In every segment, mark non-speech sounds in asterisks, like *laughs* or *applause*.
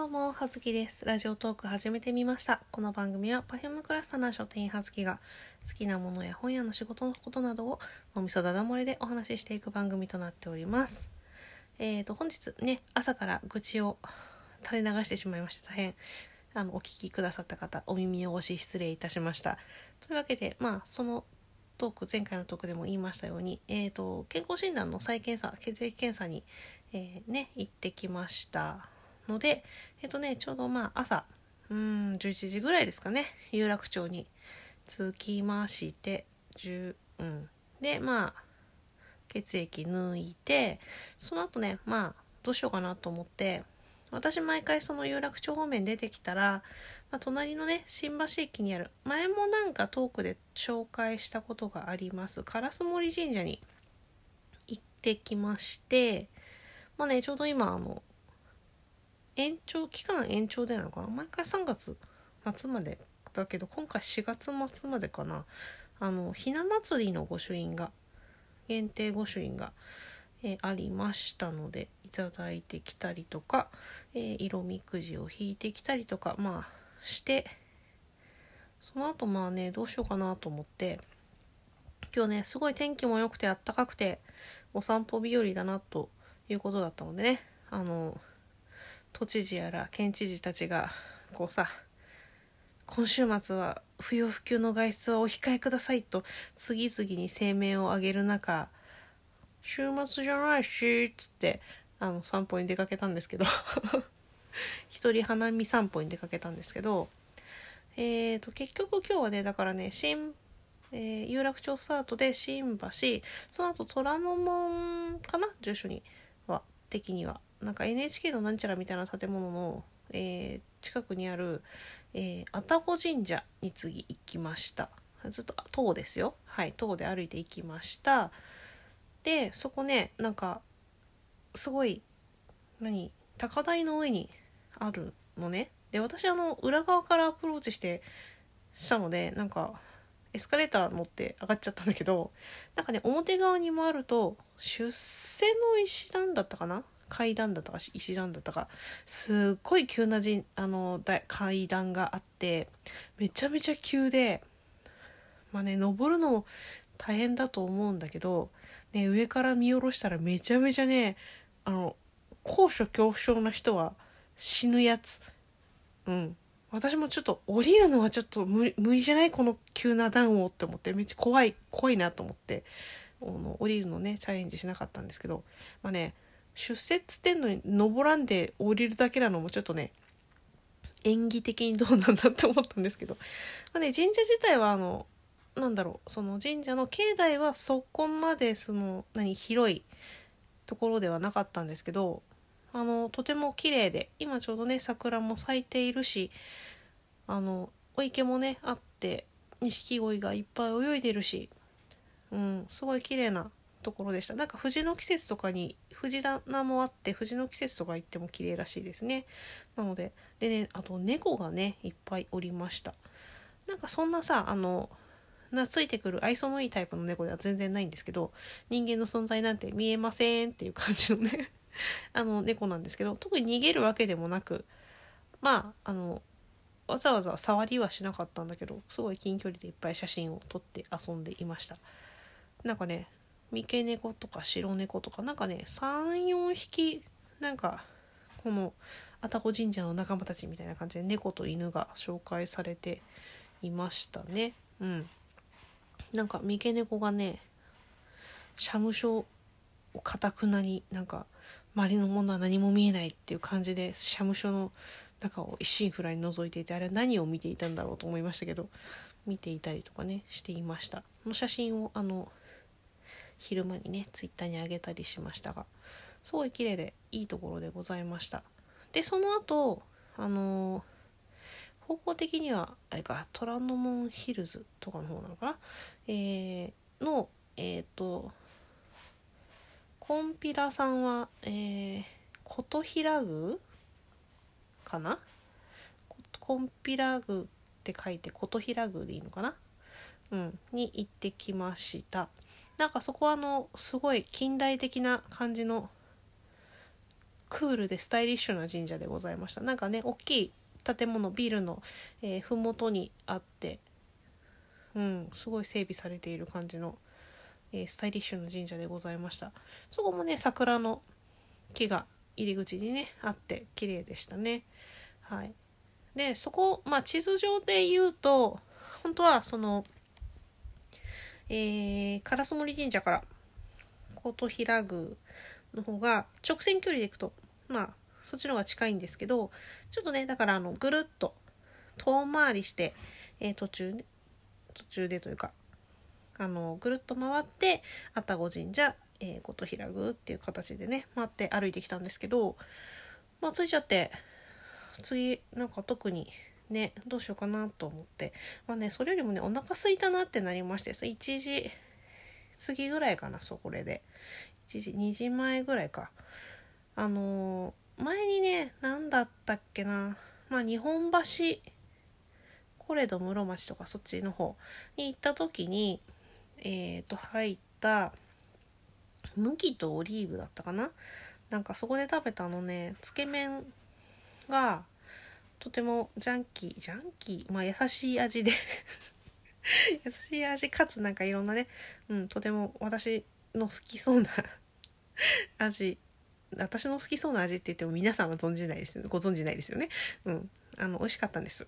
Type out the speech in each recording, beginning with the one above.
どうも、はずきです。ラジオトーク始めてみました。この番組は Perfume クラスターな書店員はずきが好きなものや本屋の仕事のことなどをおみそだだ漏れでお話ししていく番組となっております。えーと、本日ね、朝から愚痴を垂れ流してしまいまして大変あのお聞きくださった方、お耳汚し失礼いたしました。というわけで、まあ、そのトーク、前回のトークでも言いましたように、えーと、健康診断の再検査、血液検査に、えーね、行ってきました。ので、えっとね、ちょうどまあ朝、うん、11時ぐらいですかね、有楽町に着きまして、10うん。で、まあ、血液抜いて、その後ね、まあ、どうしようかなと思って、私毎回その有楽町方面出てきたら、まあ、隣のね、新橋駅にある、前もなんかトークで紹介したことがあります、烏森神社に行ってきまして、まあね、ちょうど今、あの、延長期間延長でなのかな？毎回3月末までだけど今回4月末までかな。あのひな祭りの御朱印が限定御朱印が、えーありましたのでいただいてきたりとか、えー色みくじを引いてきたりとかまあしてその後まあねどうしようかなと思って今日ねすごい天気も良くてあったかくてお散歩日和だなということだったのでねあの都知事やら県知事たちがこうさ今週末は不要不急の外出はお控えくださいと次々に声明を上げる中週末じゃないしっつってあの散歩に出かけたんですけど *laughs* 一人花見散歩に出かけたんですけどえーと結局今日はねだからね新、えー有楽町スタートで新橋その後虎ノ門かな住所には的には。なんか NHK のなんちゃらみたいな建物の、えー近くにある、えー愛宕神社に次行きました。ずっと塔ですよ。はい塔で歩いて行きました。でそこねなんかすごい何高台の上にあるのね。で私あの裏側からアプローチしてしたのでなんかエスカレーター乗って上がっちゃったんだけどなんかね表側にもあると出世の石段だったかな。階段だったか石段だったかすっごい急なじあの階段があってめちゃめちゃ急でまあね登るのも大変だと思うんだけど、ね、上から見下ろしたらめちゃめちゃねあの高所恐怖症な人は死ぬやつ。うん。私もちょっと降りるのはちょっと無理無理じゃない？この急な段をって思って。めっちゃ怖い怖いなと思ってあの降りるのねチャレンジしなかったんですけど。まあね出世っつってんのに登らんで降りるだけなのもちょっとね演技的にどうなんだって思ったんですけど、まあね、神社自体はあのなんだろうその神社の境内はそこまでその何広いところではなかったんですけどあのとても綺麗で今ちょうどね桜も咲いているしあのお池もねあって錦鯉がいっぱい泳いでるし、うん、すごい綺麗なところでした。なんか藤の季節とかに藤棚もあって藤の季節とか行っても綺麗らしいですね。なのででねあと猫がねいっぱいおりました。なんかそんなさあの懐いてくる愛想のいいタイプの猫では全然ないんですけど人間の存在なんて見えませんっていう感じのね *laughs* あの猫なんですけど特に逃げるわけでもなくまああのわざわざ触りはしなかったんだけどすごい近距離でいっぱい写真を撮って遊んでいました。なんかね三毛猫とか白猫とかなんかね34匹なんかこの愛宕神社の仲間たちみたいな感じで猫と犬が紹介されていましたね。うん。なんか三毛猫がね社務所をかたくなになんか周りのものは何も見えないっていう感じで社務所の中を一心不乱に覗いていてあれは何を見ていたんだろうと思いましたけど見ていたりとかねしていました。の写真をあの昼間にねツイッターに上げたりしましたがすごい綺麗でいいところでございました。でその後あの方向的にはあれか虎ノ門ヒルズとかの方なのかな？えーのえっ、とコンピラさんはえー、琴平宮かな？コンピラ宮って書いて琴平宮でいいのかな？うんに行ってきました。なんかそこはあのすごい近代的な感じのクールでスタイリッシュな神社でございました。なんかね大きい建物ビルの、えー、麓にあってうんすごい整備されている感じの、えー、スタイリッシュな神社でございました。そこもね桜の木が入り口にねあって綺麗でしたね。はい。でそこまあ地図上で言うと本当はそのえー、烏森神社から琴平宮の方が直線距離で行くとまあそっちの方が近いんですけどちょっとねだからあのぐるっと遠回りして、えー、途中で途中でというかあのぐるっと回って愛宕神社、えー、琴平宮っていう形でね回って歩いてきたんですけどまあ着いちゃって次なんか特にねどうしようかなと思って。まあねそれよりもねお腹空いたなってなりまして1時過ぎぐらいかなそこれで。1時2時前ぐらいか。あのー、前にね何だったっけな。まあ日本橋コレド室町とかそっちの方に行った時にえっ、ー、と入った麦とオリーブだったかな。なんかそこで食べたのねつけ麺がとてもジャンキージャンキー？まあ優しい味で。*laughs* 優しい味かつなんかいろんなね、うん、とても私の好きそうな *laughs* 味。私の好きそうな味って言っても皆さんは存じないですよご存じないですよね。うんあの美味しかったんです。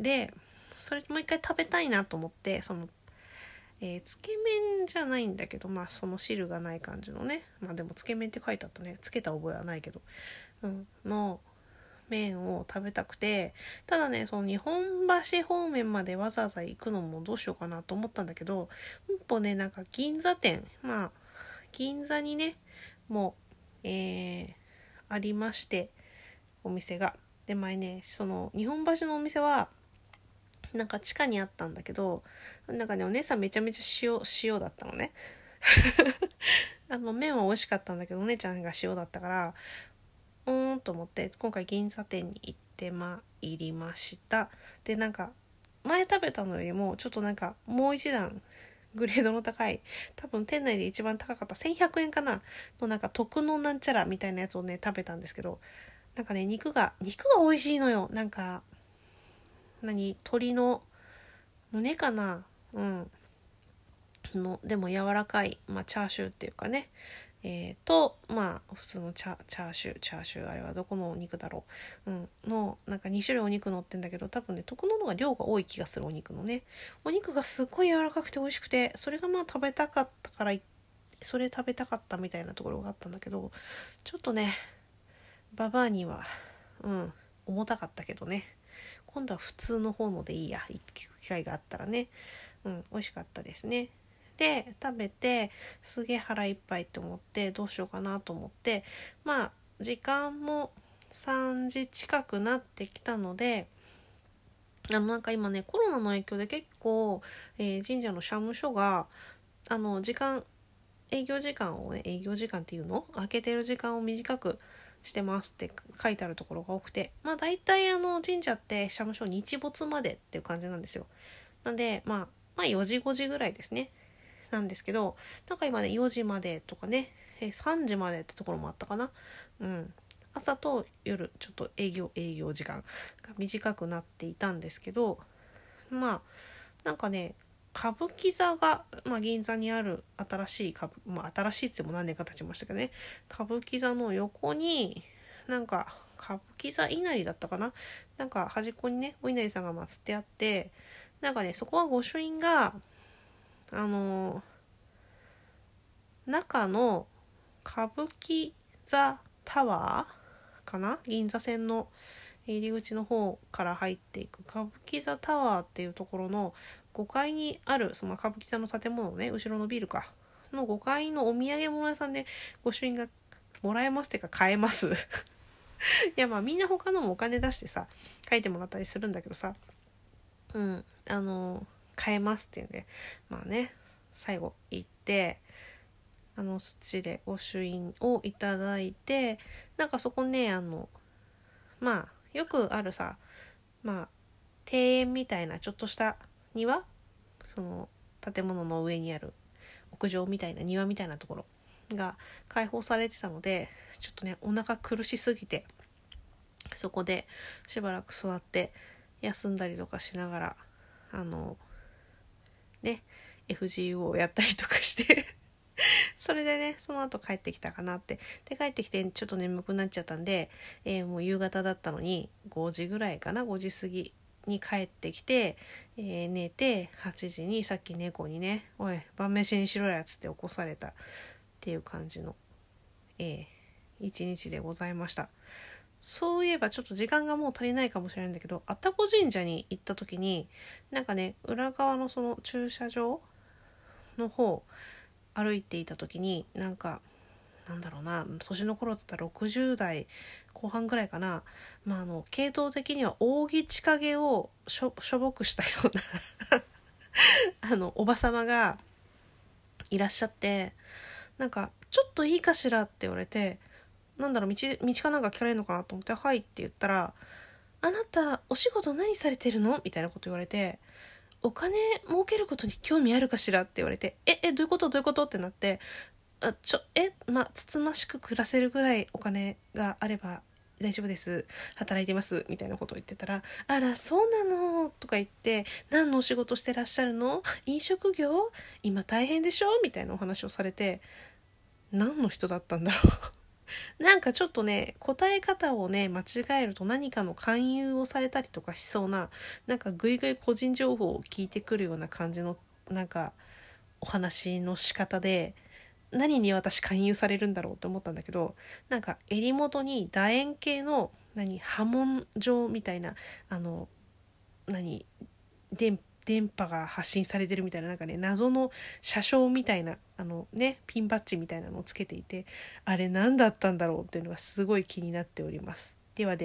でそれもう一回食べたいなと思ってそのえー、つけ麺じゃないんだけどまあその汁がない感じのね。まあでもつけ麺って書いてあったね。つけた覚えはないけど、うん、の麺を食べたくてただねその日本橋方面までわざわざ行くのもどうしようかなと思ったんだけど一歩ねなんか銀座店まあ銀座にねもうえー、ありましてお店が。で前ねその日本橋のお店はなんか地下にあったんだけどなんかねお姉さんめちゃめちゃ塩塩だったのね。*laughs* あの麺は美味しかったんだけどお姉ちゃんが塩だったからうーんと思って今回銀座店に行ってまいりました。でなんか前食べたのよりもちょっとなんかもう一段グレードの高い多分店内で一番高かった1100円かな？のなんか特のなんちゃらみたいなやつをね食べたんですけどなんかね肉が肉が美味しいのよ。なんか何鶏の胸かな？うん。のでも柔らかい、まあ、チャーシューっていうかね。えー、とまあ普通のチャーシューチャーシューあれはどこのお肉だろう、うん、のなんか2種類お肉乗ってんだけど多分ね徳ののが量が多い気がするお肉のね。お肉がすっごい柔らかくて美味しくてそれがまあ食べたかったからそれ食べたかったみたいなところがあったんだけどちょっとねババアにはうん重たかったけどね。今度は普通の方のでいいや行く機会があったらね。うん美味しかったですね。で食べてすげえ腹いっぱいって思ってどうしようかなと思ってまあ時間も3時近くなってきたのであのなんか今ねコロナの影響で結構、えー、神社の社務所があの時間営業時間をね営業時間っていうの？開けてる時間を短くしてますって書いてあるところが多くてまあ大体あの神社って社務所日没までっていう感じなんですよ。なんでまあまあ4時5時ぐらいですね。なんですけどなんか今ね4時までとかね3時までってところもあったかな。うん。朝と夜ちょっと営業営業時間が短くなっていたんですけどまあなんかね歌舞伎座が、まあ、銀座にある新しい歌舞、まあ、新しいっても何年か経ちましたけどね歌舞伎座の横になんか歌舞伎座稲荷だったかな。なんか端っこにねお稲荷さんが祀ってあってなんかねそこは御朱印があの中の歌舞伎座タワーかな銀座線の入り口の方から入っていく歌舞伎座タワーっていうところの5階にあるその歌舞伎座の建物ね後ろのビルか。の5階のお土産物屋さんで御朱印がもらえますっていうか買えます。*laughs* いやまあみんな他のもお金出してさ書いてもらったりするんだけどさ。うんあの変えますっていうんでまあね最後行ってあのそっちで御朱印をいただいてなんかそこねあのまあよくあるさまあ庭園みたいなちょっとした庭その建物の上にある屋上みたいな庭みたいなところが解放されてたのでちょっとねお腹苦しすぎてそこでしばらく座って休んだりとかしながらあの FGO をやったりとかして *laughs* それでねその後帰ってきたかなってで帰ってきてちょっと眠くなっちゃったんで、えー、もう夕方だったのに5時ぐらいかな5時過ぎに帰ってきて、えー、寝て8時にさっき猫にね「おい晩飯にしろや」つって起こされたっていう感じの、えー、一日でございました。そういえばちょっと時間がもう足りないかもしれないんだけど愛宕神社に行った時になんかね裏側のその駐車場の方歩いていた時になんかなんだろうな年の頃だったら60代後半ぐらいかな、まあ、あの系統的には扇千景をしょしょぼくしたような *laughs* あのおばさまがいらっしゃってなんか「ちょっといいかしら?」って言われてなんだろう道道かなんか聞かれるのかなと思って「はい」って言ったら「あなたお仕事何されてるの?」みたいなこと言われて「お金儲けることに興味あるかしら?」って言われて「ええどういうこと？どういうこと?」ってなって「あちょえまあつつましく暮らせるぐらいお金があれば大丈夫です働いてますみたいなことを言ってたら「あらそうなの」とか言って「何のお仕事してらっしゃるの？飲食業？今大変でしょ?」みたいなお話をされて何の人だったんだろう？*laughs* なんかちょっとね答え方をね間違えると何かの勧誘をされたりとかしそうななんかぐいぐい個人情報を聞いてくるような感じのなんかお話の仕方で何に私勧誘されるんだろうって思ったんだけどなんか襟元に楕円形の何波紋状みたいなあの何電波電波が発信されてるみたいななんかね謎の車掌みたいなあのねピンバッジみたいなのをつけていてあれ何だったんだろうっていうのがすごい気になっております。ではでは